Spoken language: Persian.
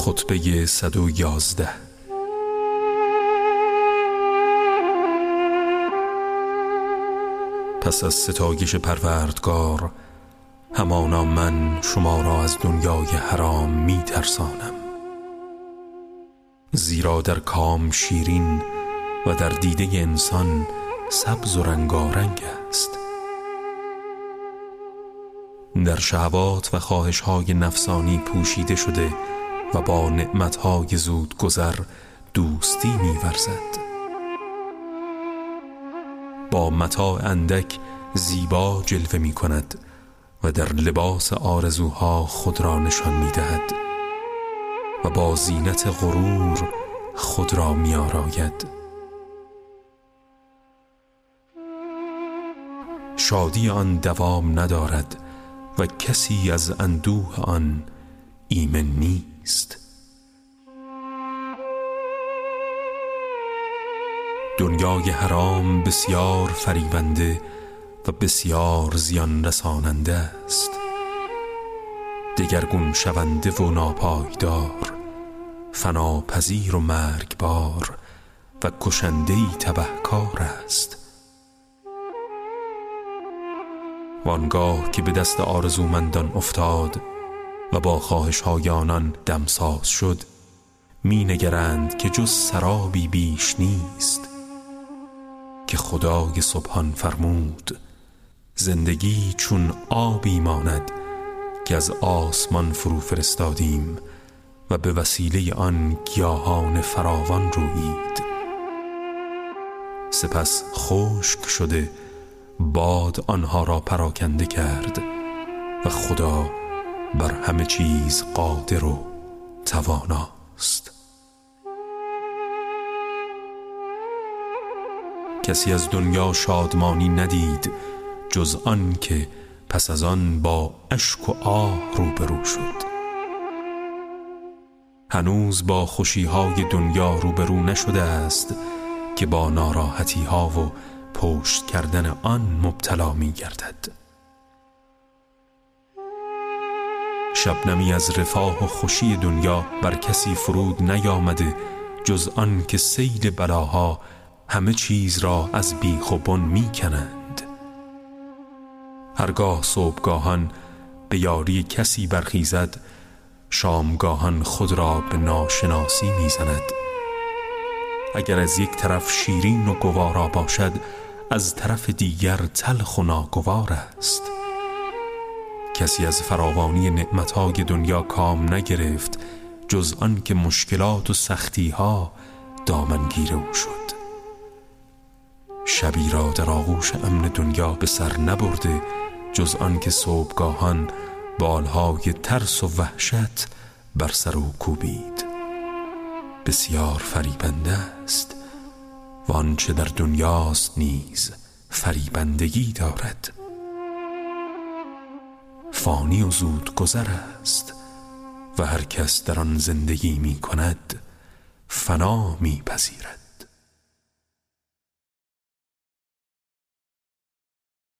خطبه صد و یازده. پس از ستایش پروردگار همانا من شما را از دنیای حرام می ترسانم زیرا در کام شیرین و در دیده انسان سبز و رنگارنگ است. در شهوات و خواهش های نفسانی پوشیده شده و با نعمتهای زود گذر دوستی میورزد. با متاع اندک زیبا جلوه می کند و در لباس آرزوها خود را نشان می دهد و با زینت غرور خود را می آراید شادی آن دوام ندارد و کسی از اندوه آن ایمن نیست. دنیای حرام بسیار فریبنده و بسیار زیان رساننده است. دگرگون شونده و ناپایدار فناپذیر و مرگبار و کشنده ای تبهکار است. وانگاه که به دست آرزومندان افتاد و با خواهش های آنان دمساز شد. می نگرند که جز سرابی بیش نیست. که خدای سبحان فرمود زندگی چون آبی ماند که از آسمان فرو فرستادیم و به وسیله آن گیاهان فراوان رویید سپس خشک شده باد آنها را پراکنده کرد و خدا بر همه چیز قادر و تواناست. کسی از دنیا شادمانی ندید جز آن که پس از آن با اشک و آه روبرو شد. هنوز با خوشیهای دنیا روبرو نشده است که با ناراحتی ها و پشت کردن آن مبتلا می گردد شبنمی از رفاه و خوشی دنیا بر کسی فرود نیامده جز آن که سیل بلاها همه چیز را از بیخ و بن می کنند. هرگاه صبحگاهان به یاری کسی برخیزد شامگاهان خود را به ناشناسی می‌زند اگر از یک طرف شیرین و گوارا باشد از طرف دیگر تلخ و ناگوار است. کسی از فراوانی نعمتهای دنیا کام نگرفت جز آن که مشکلات و سختی ها دامنگیر او شد. شبی را در آغوش امن دنیا به سر نبرده جز آن که صبحگاهان بالهای ترس و وحشت بر سر او کوبید. بسیار فریبنده است و آنچه در دنیاست نیز فریبندگی دارد. فانی و زود گذر است و هر کس در آن زندگی می کند فنا می پذیرد.